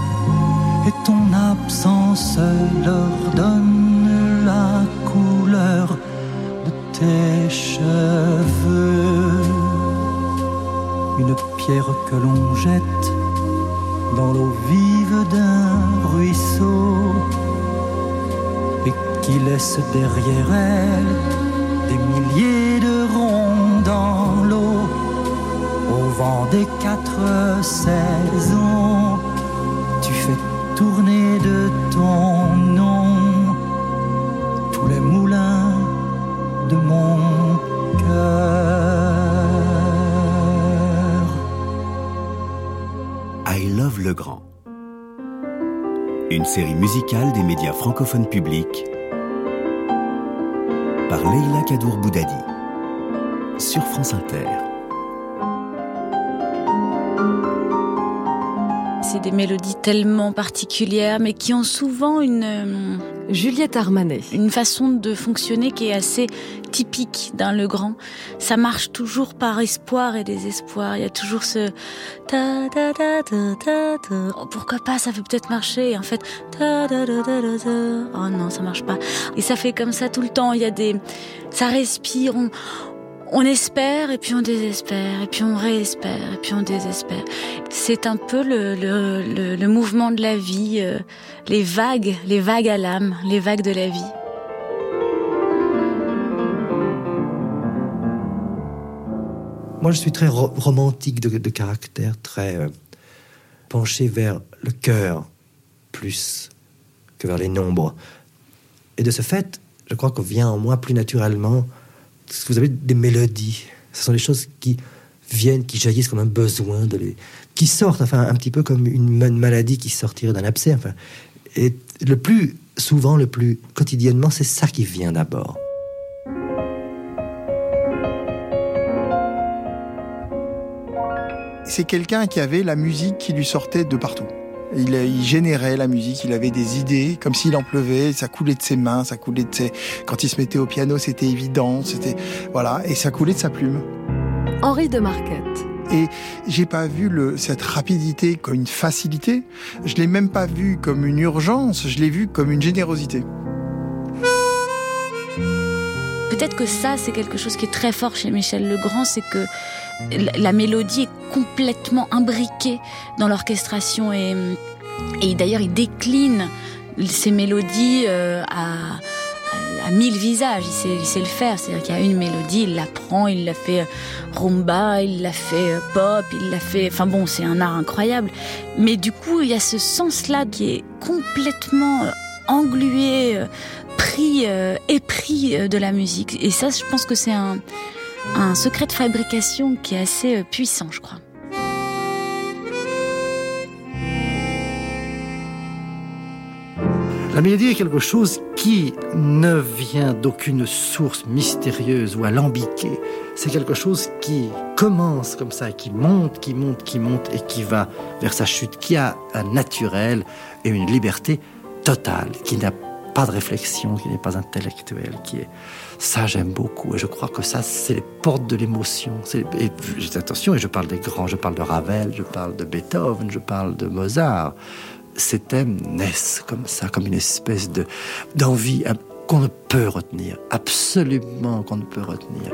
[SPEAKER 9] Et ton absence leur donne la couleur de tes cheveux. Une pierre que l'on jette dans l'eau vive d'un ruisseau et qui laisse derrière elle des milliers de ronds dans l'eau au vent des quatre saisons. Tu fais tourner
[SPEAKER 4] Une série musicale des médias francophones publics par Leila Kadour Boudadi sur France Inter.
[SPEAKER 23] C'est des mélodies tellement particulières, mais qui ont souvent une...
[SPEAKER 8] Juliette Armanet.
[SPEAKER 23] Une façon de fonctionner qui est assez typique d'un Legrand. Ça marche toujours par espoir et désespoir. Il y a toujours ce ta ta ta ta ta ta. Oh, pourquoi pas Ça peut peut-être marcher. En fait ta ta ta ta ta. Oh non, ça marche pas. Et ça fait comme ça tout le temps. Il y a des, ça respire. On espère et puis on désespère et puis on réespère et puis on désespère. C'est un peu le, le, le, mouvement de la vie, euh, les vagues, les vagues à l'âme, les vagues de la vie.
[SPEAKER 1] Moi, je suis très ro- romantique de, caractère, très euh, penché vers le cœur plus que vers les nombres. Et de ce fait, je crois que vient en moi plus naturellement, vous avez des mélodies? Ce sont des choses qui viennent, qui jaillissent comme un besoin de les, qui sortent, enfin un petit peu comme une maladie qui sortirait d'un abcès. Enfin, et le plus souvent, le plus quotidiennement, c'est ça qui vient d'abord.
[SPEAKER 2] C'est quelqu'un qui avait la musique qui lui sortait de partout. Il, il générait la musique, il avait des idées, comme s'il en pleuvait, ça coulait de ses mains, ça coulait de ses... Quand il se mettait au piano, c'était évident, c'était... Voilà, et ça coulait de sa plume.
[SPEAKER 8] Henri de Marquette.
[SPEAKER 2] Et j'ai pas vu le, cette rapidité comme une facilité, je l'ai même pas vu comme une urgence, je l'ai vu comme une générosité.
[SPEAKER 23] Peut-être que ça, c'est quelque chose qui est très fort chez Michel Legrand, c'est que la, mélodie est complètement imbriquée dans l'orchestration et, et d'ailleurs il décline ces mélodies euh, à, à mille visages, il sait, il sait le faire. C'est-à-dire qu'il y a une mélodie, il la prend, il la fait euh, rumba, il la fait euh, pop, il la fait. Enfin bon, c'est un art incroyable. Mais du coup, il y a ce sens-là qui est complètement englué, pris, épris de la musique. Et ça, je pense que c'est un, un secret de fabrication qui est assez euh, puissant, je crois.
[SPEAKER 1] La mélodie est quelque chose qui ne vient d'aucune source mystérieuse ou alambiquée. C'est quelque chose qui commence comme ça, qui monte, qui monte, qui monte et qui va vers sa chute, qui a un naturel et une liberté totale, qui n'a pas de réflexion, qui n'est pas intellectuel, qui est ça j'aime beaucoup et je crois que ça c'est les portes de l'émotion. Et j'ai- attention, et je parle des grands, je parle de Ravel, je parle de Beethoven, je parle de Mozart ces thèmes naissent comme ça, comme une espèce de d'envie euh, qu'on ne peut retenir, absolument qu'on ne peut retenir.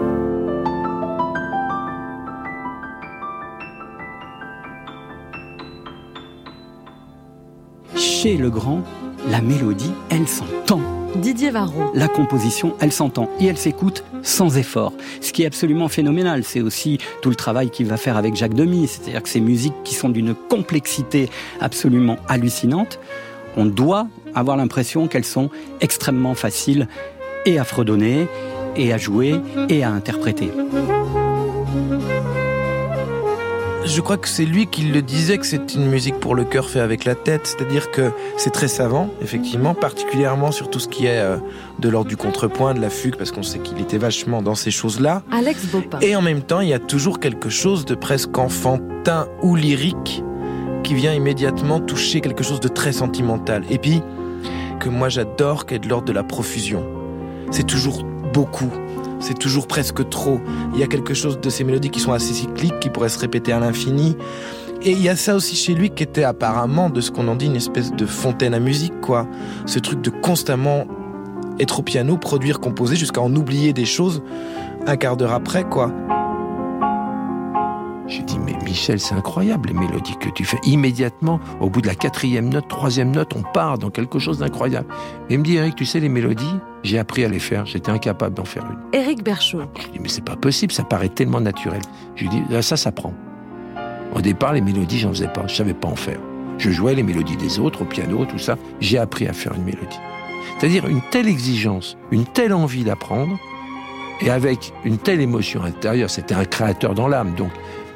[SPEAKER 24] Chez Legrand, la mélodie, elle s'entend.
[SPEAKER 8] Didier Varro.
[SPEAKER 24] La composition, elle s'entend et elle s'écoute sans effort. Ce qui est absolument phénoménal, c'est aussi tout le travail qu'il va faire avec Jacques Demy. C'est-à-dire que ces musiques qui sont d'une complexité absolument hallucinante, on doit avoir l'impression qu'elles sont extrêmement faciles et à fredonner, et à jouer, et à interpréter.
[SPEAKER 25] Je crois que c'est lui qui le disait que c'est une musique pour le cœur fait avec la tête, c'est-à-dire que c'est très savant, effectivement, particulièrement sur tout ce qui est euh, de l'ordre du contrepoint, de la fugue, parce qu'on sait qu'il était vachement dans ces choses-là.
[SPEAKER 8] Alex Bopin.
[SPEAKER 25] Et en même temps, il y a toujours quelque chose de presque enfantin ou lyrique qui vient immédiatement toucher quelque chose de très sentimental. Et puis, que moi j'adore, qui est de l'ordre de la profusion. C'est toujours beaucoup. C'est toujours presque trop. Il y a quelque chose de ces mélodies qui sont assez cycliques, qui pourraient se répéter à l'infini. Et il y a ça aussi chez lui qui était apparemment, de ce qu'on en dit, une espèce de fontaine à musique, quoi. Ce truc de constamment être au piano, produire, composer, jusqu'à en oublier des choses un quart d'heure après, quoi.
[SPEAKER 26] J'ai dit, mais Michel, c'est incroyable les mélodies que tu fais. Immédiatement, au bout de la quatrième note, troisième note, on part dans quelque chose d'incroyable. Et il me dit, Eric, tu sais, les mélodies, j'ai appris à les faire. J'étais incapable d'en faire une.
[SPEAKER 8] Éric Berchaud.
[SPEAKER 26] Je dis, mais c'est pas possible, ça paraît tellement naturel. Je lui dis, ah, ça, ça prend. Au départ, les mélodies, j'en faisais pas. Je savais pas en faire. Je jouais les mélodies des autres au piano, tout ça. J'ai appris à faire une mélodie. C'est-à-dire une telle exigence, une telle envie d'apprendre, et avec une telle émotion intérieure. C'était un créateur dans l'âme. Donc,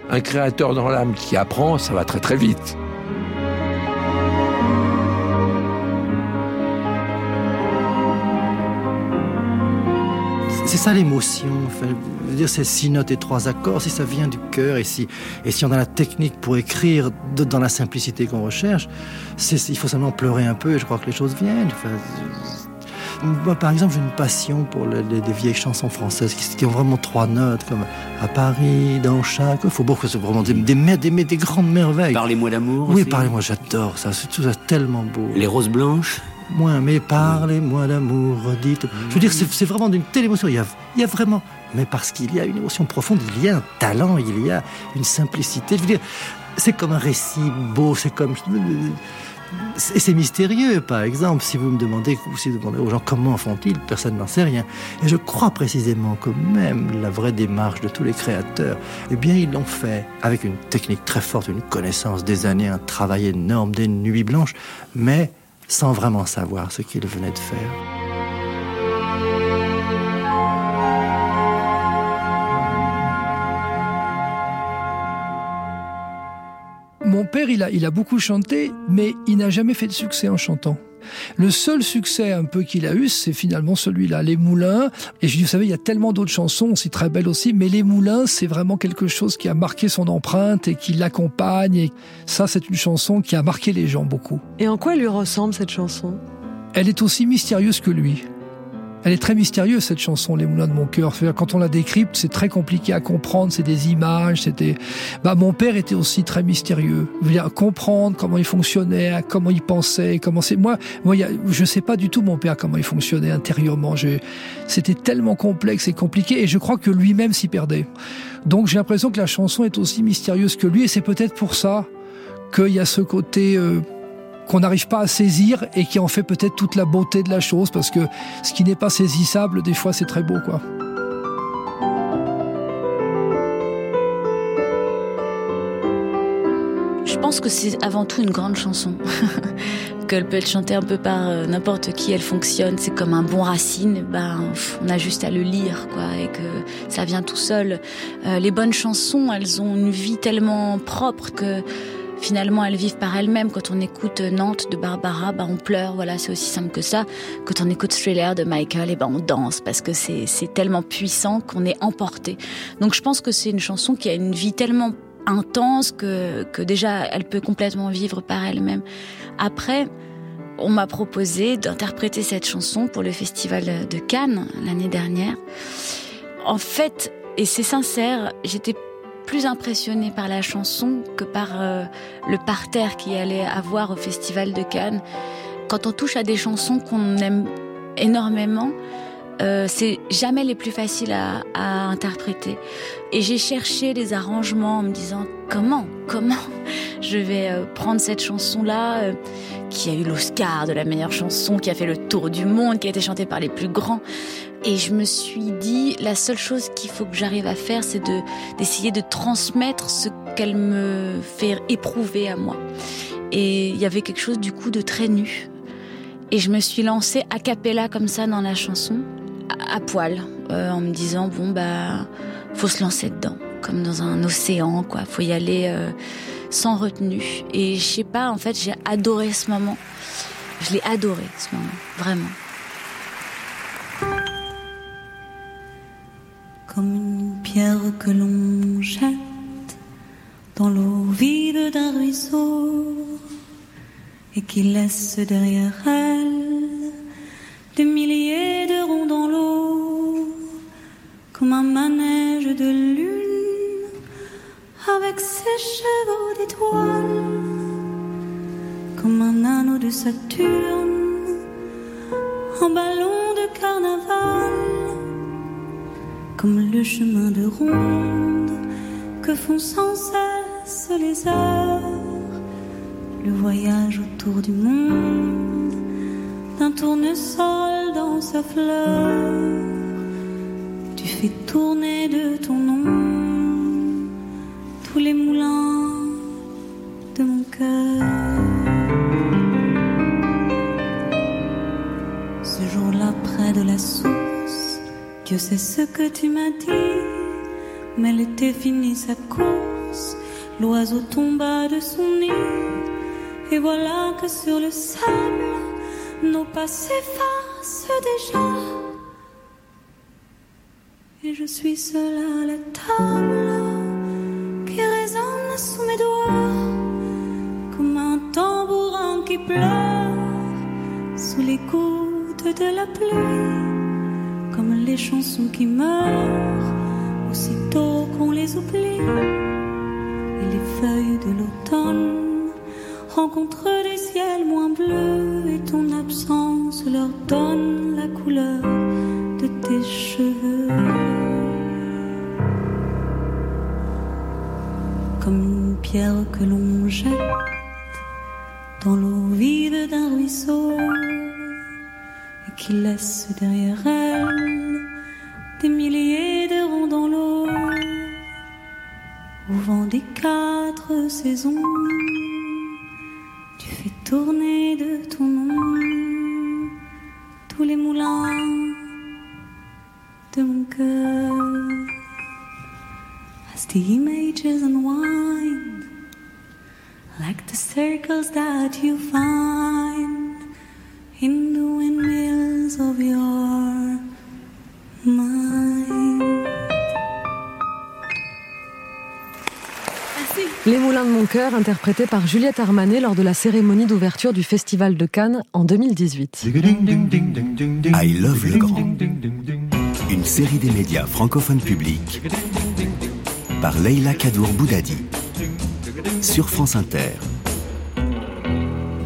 [SPEAKER 26] un créateur dans l'âme qui apprend, ça va très très vite.
[SPEAKER 1] C'est ça l'émotion. Ces six notes et trois accords, si ça vient du cœur et si, on a la technique pour écrire dans la simplicité qu'on recherche, il faut seulement pleurer un peu et je crois que les choses viennent moi, par exemple, j'ai une passion pour le- les, les vieilles chansons françaises qui, qui ont vraiment trois notes, comme à Paris, dans chaque faubourg, que c'est vraiment des, des, des, des grandes merveilles.
[SPEAKER 18] Parlez-moi d'amour.
[SPEAKER 1] Oui, parlez-moi, j'adore ça. C'est tout ça tellement beau.
[SPEAKER 18] Les roses blanches.
[SPEAKER 1] Moins, mais parlez-moi d'amour, dites. Je veux dire, c'est c'est vraiment d'une telle émotion. Il y a, il y a vraiment, mais parce qu'il y a une émotion profonde, il y a un talent, il y a une simplicité. Je veux dire, c'est comme un récit beau, c'est comme. Et c'est mystérieux, par exemple, si vous me demandez, si vous demandez aux gens comment font-ils, personne n'en sait rien. Et je crois précisément que même la vraie démarche de tous les créateurs, eh bien, ils l'ont fait avec une technique très forte, une connaissance des années, un travail énorme, des nuits blanches, mais sans vraiment savoir ce qu'ils venaient de faire.
[SPEAKER 21] Il a, il a beaucoup chanté, mais il n'a jamais fait de succès en chantant. Le seul succès un peu qu'il a eu, c'est finalement celui-là, Les Moulins. Et je dis, vous savez, il y a tellement d'autres chansons, c'est très belles aussi, mais Les Moulins, c'est vraiment quelque chose qui a marqué son empreinte et qui l'accompagne. Et ça, c'est une chanson qui a marqué les gens beaucoup.
[SPEAKER 8] Et en quoi elle lui ressemble cette chanson?
[SPEAKER 21] Elle est aussi mystérieuse que lui. Elle est très mystérieuse cette chanson, Les Moulins de mon cœur. Quand on la décrypte, c'est très compliqué à comprendre. C'est des images. C'était. Bah, mon père était aussi très mystérieux. Dire, comprendre comment il fonctionnait, comment il pensait, comment c'est. Moi, moi, y je sais pas du tout mon père comment il fonctionnait intérieurement. C'était tellement complexe et compliqué, et je crois que lui-même s'y perdait. Donc, j'ai l'impression que la chanson est aussi mystérieuse que lui, et c'est peut-être pour ça qu'il y a ce côté. euh, qu'on n'arrive pas à saisir et qui en fait peut-être toute la beauté de la chose parce que ce qui n'est pas saisissable des fois c'est très beau quoi.
[SPEAKER 23] Je pense que c'est avant tout une grande chanson. Qu'elle peut être chantée un peu par euh, n'importe qui, elle fonctionne. C'est comme un bon racine. Ben, on a juste à le lire, quoi, et que ça vient tout seul. Euh, les bonnes chansons, elles ont une vie tellement propre que finalement elles vivent par elles-mêmes. Quand on écoute Nantes de Barbara, ben, on pleure. Voilà, c'est aussi simple que ça. Quand on écoute Thriller de Michael, et ben, on danse parce que c'est c'est tellement puissant qu'on est emporté. Donc je pense que c'est une chanson qui a une vie tellement intense que, que déjà elle peut complètement vivre par elle-même. Après, on m'a proposé d'interpréter cette chanson pour le festival de Cannes l'année dernière. En fait, et c'est sincère, j'étais plus impressionnée par la chanson que par euh, le parterre qui allait avoir au festival de Cannes. Quand on touche à des chansons qu'on aime énormément, euh, c'est jamais les plus faciles à, interpréter. Et j'ai cherché les arrangements en me disant comment, comment je vais euh, prendre cette chanson-là qui a eu l'Oscar de la meilleure chanson, qui a fait le tour du monde, qui a été chantée par les plus grands. Et je me suis dit, la seule chose qu'il faut que j'arrive à faire, c'est de d'essayer de transmettre ce qu'elle me fait éprouver à moi. Et il y avait quelque chose du coup de très nu. Et je me suis lancée a cappella comme ça dans la chanson, à, à poil, euh, en me disant bon bah faut se lancer dedans, comme dans un océan quoi. Faut y aller euh, sans retenue. Et je sais pas, en fait j'ai adoré ce moment. Je l'ai adoré ce moment, vraiment.
[SPEAKER 27] comme une pierre que l'on jette dans l'eau vide d'un ruisseau et qui laisse derrière elle des milliers de ronds dans l'eau, comme un manège de lune avec ses chevaux d'étoiles, comme un anneau de Saturne, un ballon de carnaval comme le chemin de ronde que font sans cesse les heures, le voyage autour du monde d'un tournesol dans sa fleur. Tu fais tourner de ton nom les moulins de mon cœur. Ce jour-là, près de la source, Dieu sait ce que tu m'as dit, mais l'été finit sa course, l'oiseau tomba de son nid, et voilà que sur le sable, nos pas s'effacent déjà. Et je suis seule à la table sous mes doigts comme un tambourin qui pleure sous les gouttes de la pluie, comme les chansons qui meurent aussitôt qu'on les oublie. Et les feuilles de l'automne rencontrent des ciels moins bleus et ton absence leur donne la couleur de tes cheveux. Pierre que l'on jette dans l'eau vide d'un ruisseau et qui laisse derrière elle des milliers de ronds dans l'eau au vent des quatre saisons. Tu fais tourner de ton nom tous les moulins de mon cœur. As the images unwind, like the circles that you find in the windmills of your mind.
[SPEAKER 8] Les Moulins de mon cœur, interprétés par Juliette Armanet lors de la cérémonie d'ouverture du Festival de Cannes en 2018.
[SPEAKER 4] I Love le Grand. Une série des médias francophones publics par Leila Kadour Boudadi sur France Inter.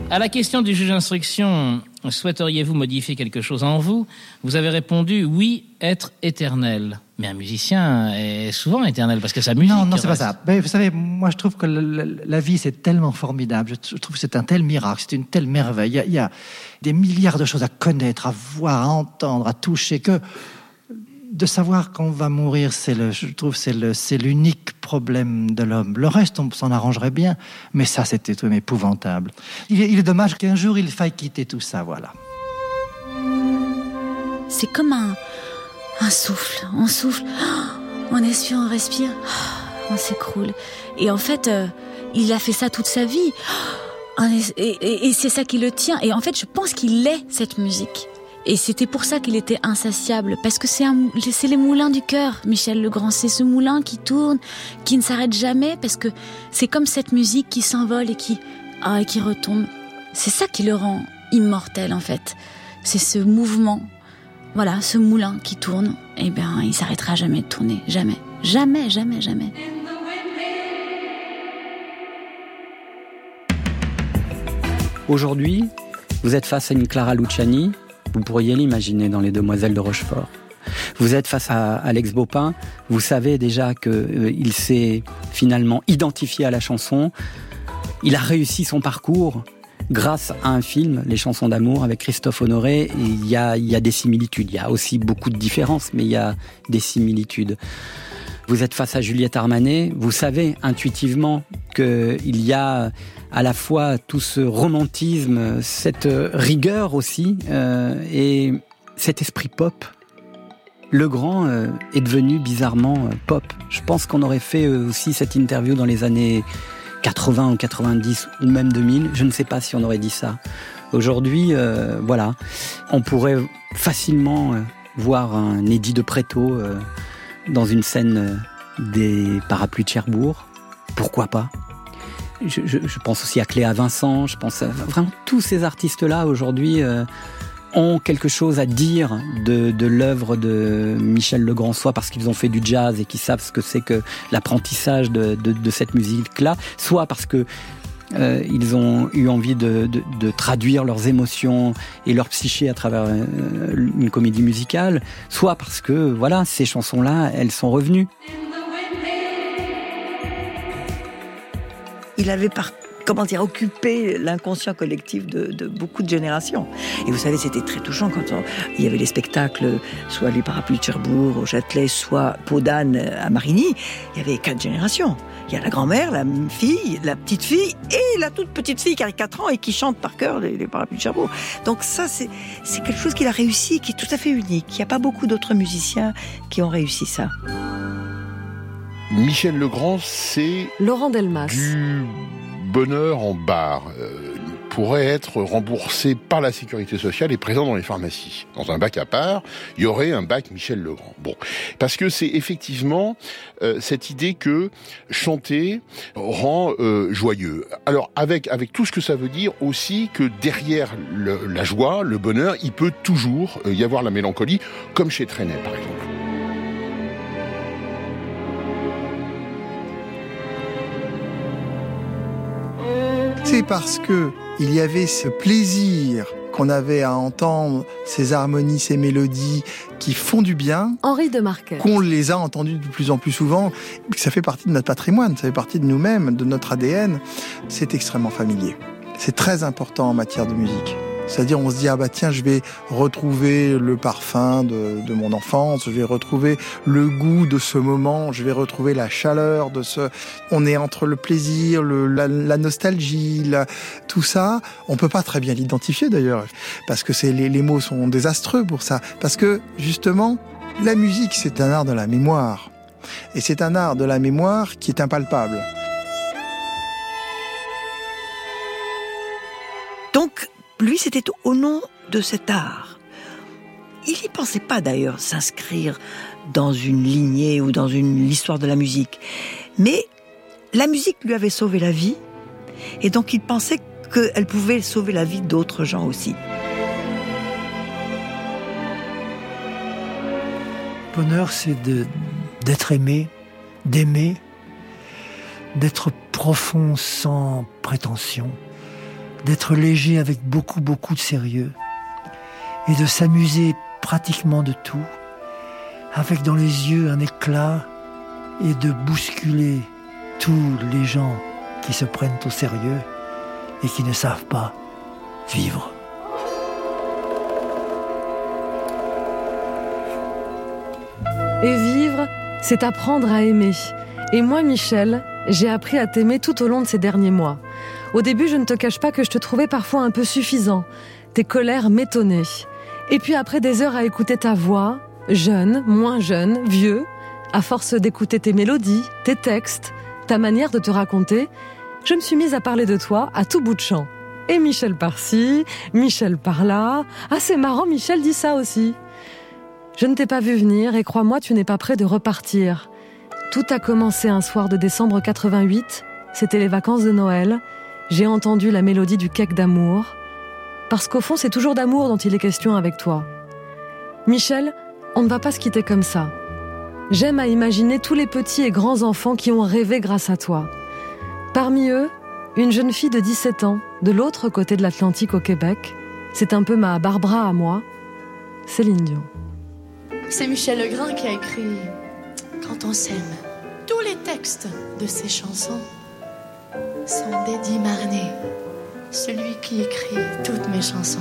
[SPEAKER 28] À la question du juge d'instruction, souhaiteriez-vous modifier quelque chose en vous? Vous avez répondu oui, être éternel. Mais un musicien est souvent éternel parce que sa musique.
[SPEAKER 1] Non, non, c'est pas ça. Mais vous savez, moi, je trouve que le- le- la vie, c'est tellement formidable. Je trouve que c'est un tel miracle, c'est une telle merveille. Il y, a, il y a des milliards de choses à connaître, à voir, à entendre, à toucher, que de savoir qu'on va mourir, c'est le, je trouve, c'est le, c'est l'unique problème de l'homme. Le reste, on s'en arrangerait bien, mais ça, c'était tout épouvantable. Il est, dommage qu'un jour, il faille quitter tout ça, voilà.
[SPEAKER 23] C'est comme un, souffle. On souffle, on expire, on respire, on s'écroule. Et en fait, euh, il a fait ça toute sa vie. On et- et c'est ça qui le tient. Et en fait, je pense qu'il est cette musique. Et c'était pour ça qu'il était insatiable, parce que c'est les moulins du cœur, Michel Legrand. C'est ce moulin qui tourne, qui ne s'arrête jamais, parce que c'est comme cette musique qui s'envole et qui, ah, qui retombe. C'est ça qui le rend immortel, en fait. C'est ce mouvement voilà, ce moulin qui tourne, eh bien, il s'arrêtera jamais de tourner. Jamais. Jamais, jamais, jamais.
[SPEAKER 24] Aujourd'hui, vous êtes face à une Clara Luciani, vous pourriez l'imaginer dans Les Demoiselles de Rochefort. Vous êtes face à Alex Baupin, vous savez déjà qu'il s'est finalement identifié à la chanson, il a réussi son parcours grâce à un film, Les chansons d'amour avec Christophe Honoré, il y a des similitudes, il y a aussi beaucoup de différences, mais il y a des similitudes. Vous êtes face à Juliette Armanet, vous savez intuitivement qu'il y a à la fois tout ce romantisme, cette rigueur aussi, euh, et cet esprit pop. Le Grand euh, est devenu bizarrement euh, pop. Je pense qu'on aurait fait euh, aussi cette interview dans les années 80 ou 90 ou même 2000. Je ne sais pas si on aurait dit ça. Aujourd'hui, euh, voilà, on pourrait facilement euh, voir un Eddie de Préto euh, dans une scène euh, des parapluies de Cherbourg. Pourquoi pas? Je, pense aussi à Cléa Vincent, je pense à vraiment tous ces artistes-là aujourd'hui euh, ont quelque chose à dire de, l'œuvre de Michel Legrand, soit parce qu'ils ont fait du jazz et qu'ils savent ce que c'est que l'apprentissage de, cette musique-là, soit parce que euh, ils ont eu envie de traduire leurs émotions et leur psyché à travers euh, une comédie musicale, soit parce que voilà ces chansons-là, elles sont revenues.
[SPEAKER 12] Il avait par comment dire occupé l'inconscient collectif de, beaucoup de générations. Et vous savez, c'était très touchant quand il y avait les spectacles, soit les parapluies de Cherbourg au Châtelet, soit Peau d'âne à Marigny. Il y avait quatre générations. Il y a la grand-mère, la fille, la petite fille et la toute petite fille qui a 4 ans et qui chante par cœur les, les parapluies de Cherbourg. Donc ça, c'est quelque chose qu'il a réussi, qui est tout à fait unique. Il n'y a pas beaucoup d'autres musiciens qui ont réussi ça.
[SPEAKER 29] Michel Legrand, c'est
[SPEAKER 8] Laurent Delmas.
[SPEAKER 29] du bonheur en barre. Euh, pourrait être remboursé par la sécurité sociale et présent dans les pharmacies. Dans un bac à part, il y aurait un bac Michel Legrand. Bon, parce que c'est effectivement euh, cette idée que chanter rend euh, joyeux. Alors avec avec tout ce que ça veut dire aussi que derrière le, la joie, le bonheur, il peut toujours euh, y avoir la mélancolie, comme chez Trenet par exemple.
[SPEAKER 2] C'est parce que il y avait ce plaisir qu'on avait à entendre ces harmonies, ces mélodies qui font du bien.
[SPEAKER 8] Henri de Marquet.
[SPEAKER 2] Qu'on les a entendues de plus en plus souvent. Ça fait partie de notre patrimoine, ça fait partie de nous-mêmes, de notre ADN. C'est extrêmement familier. C'est très important en matière de musique. C'est-à-dire, on se dit, ah bah tiens, je vais retrouver le parfum de, de, mon enfance, je vais retrouver le goût de ce moment, je vais retrouver la chaleur de ce... On est entre le plaisir, le, la, la, nostalgie, la, tout ça. On peut pas très bien l'identifier d'ailleurs, parce que c'est les, les mots sont désastreux pour ça. Parce que, justement, la musique, c'est un art de la mémoire. Et c'est un art de la mémoire qui est impalpable.
[SPEAKER 12] Donc, lui, c'était au nom de cet art. Il n'y pensait pas d'ailleurs s'inscrire dans une lignée ou dans une l'histoire de la musique. Mais la musique lui avait sauvé la vie, et donc il pensait qu'elle pouvait sauver la vie d'autres gens aussi.
[SPEAKER 6] Bonheur, c'est d'être aimé, d'aimer, d'être profond sans prétention d'être léger avec beaucoup, beaucoup de sérieux, et de s'amuser pratiquement de tout, avec dans les yeux un éclat, et de bousculer tous les gens qui se prennent au sérieux et qui ne savent pas vivre.
[SPEAKER 8] Et vivre, c'est apprendre à aimer. Et moi, Michel, j'ai appris à t'aimer tout au long de ces derniers mois. Au début, je ne te cache pas que je te trouvais parfois un peu suffisant. Tes colères m'étonnaient. Et puis après des heures à écouter ta voix, jeune, moins jeune, vieux, à force d'écouter tes mélodies, tes textes, ta manière de te raconter, je me suis mise à parler de toi à tout bout de champ. Et Michel par-ci, Michel par-là. Ah, c'est marrant, Michel dit ça aussi. Je ne t'ai pas vu venir et crois-moi, tu n'es pas prêt de repartir. Tout a commencé un soir de décembre 88. C'était les vacances de Noël. J'ai entendu la mélodie du cake d'amour. Parce qu'au fond, c'est toujours d'amour dont il est question avec toi. Michel, on ne va pas se quitter comme ça. J'aime à imaginer tous les petits et grands enfants qui ont rêvé grâce à toi. Parmi eux, une jeune fille de 17 ans, de l'autre côté de l'Atlantique au Québec. C'est un peu ma Barbara à moi, Céline Dion.
[SPEAKER 30] C'est Michel Legrand qui a écrit Quand on s'aime. Tous les textes de ses chansons sont d'Eddie Marnet, celui qui écrit toutes mes chansons.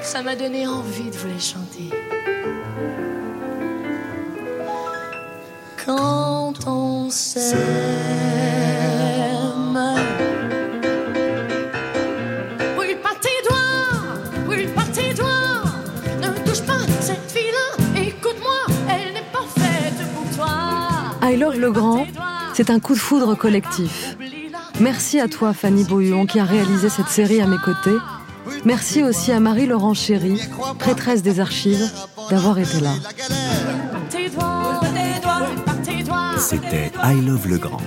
[SPEAKER 30] Ça m'a donné envie de vous les chanter. Quand on s'aime.
[SPEAKER 8] I Love Le Grand, c'est un coup de foudre collectif. Merci à toi, Fanny Bouillon, qui a réalisé cette série à mes côtés. Merci aussi à Marie-Laurent Chéry, prêtresse des archives, d'avoir été là.
[SPEAKER 4] C'était I Love Le Grand,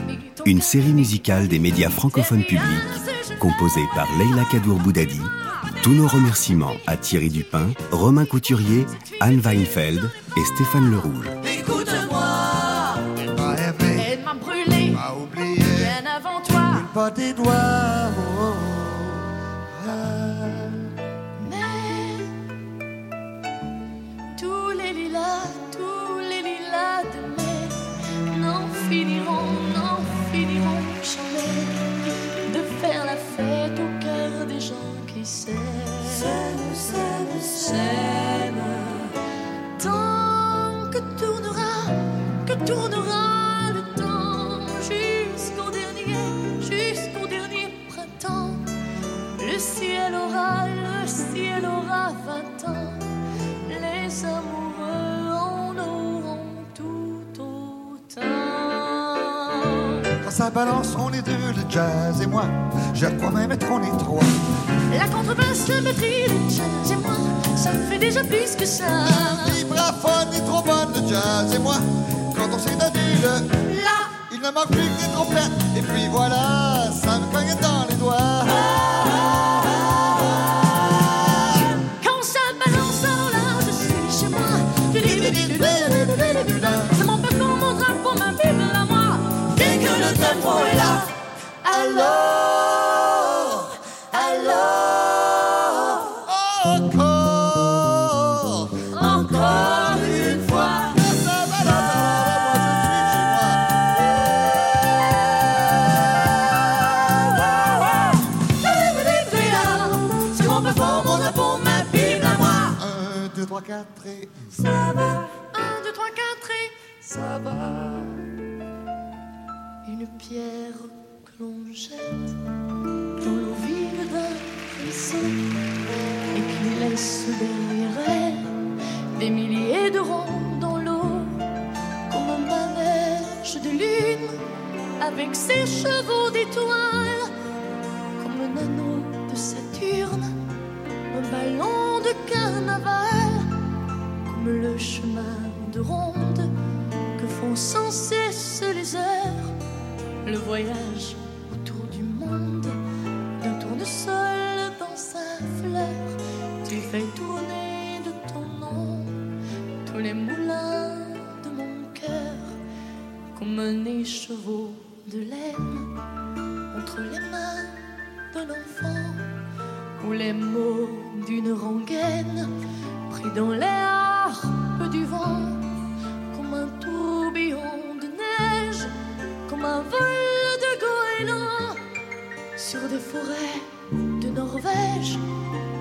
[SPEAKER 4] une série musicale des médias francophones publics, composée par Leila Kadour Boudadi. Tous nos remerciements à Thierry Dupin, Romain Couturier, Anne Weinfeld et Stéphane Le
[SPEAKER 9] Pas doigts. oh,
[SPEAKER 30] Tous les lilas, tous les lilas de mai n'en finiront, n'en finiront jamais de faire la fête au cœur des gens qui. S'aiment, s'aiment, s'aiment. Tant que tournera, que tournera ciel aura, le ciel aura vingt ans. Les amoureux en auront tout autant.
[SPEAKER 31] Quand ça balance, on est deux, le jazz et moi. Je crois même être qu'on est trois.
[SPEAKER 30] La contrebasse, la batterie, le jazz et moi. Ça me fait déjà plus que ça.
[SPEAKER 31] Le vibraphone est trop bonne, le jazz et moi. Quand on s'est donné
[SPEAKER 30] là,
[SPEAKER 31] il ne manque plus que des trompettes. Et puis voilà, ça me cogne dans les doigts.
[SPEAKER 30] Avec ses chevaux d'étoiles, comme un anneau de Saturne, un ballon de carnaval comme le chemin de ronde que font sans cesse les heures, le voyage autour du monde, d'un tournesol dans sa fleur, tu fais tourner de ton nom tous les moulins de mon cœur, comme un écheveau de laine entre les mains d'un enfant, ou les mots d'une rengaine pris dans les harpes du vent, comme un tourbillon de neige, comme un vol de goéland sur des forêts de Norvège,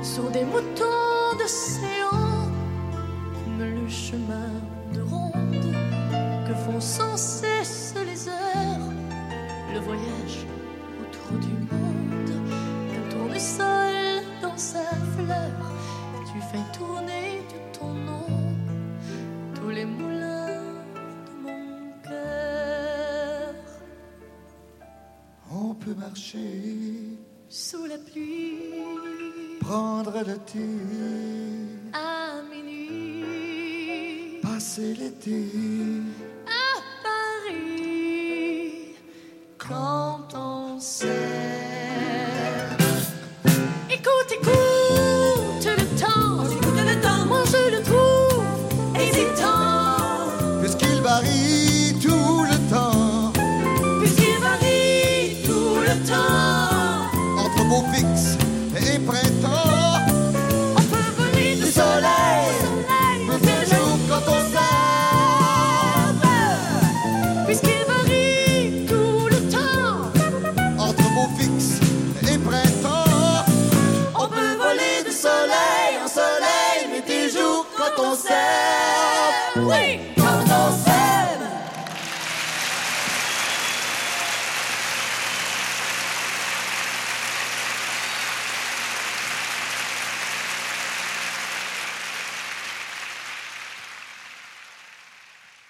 [SPEAKER 30] sur des moutons d'océan,
[SPEAKER 31] marcher,
[SPEAKER 30] Sous la pluie,
[SPEAKER 31] prendre le thé,
[SPEAKER 30] à minuit,
[SPEAKER 31] passer l'été.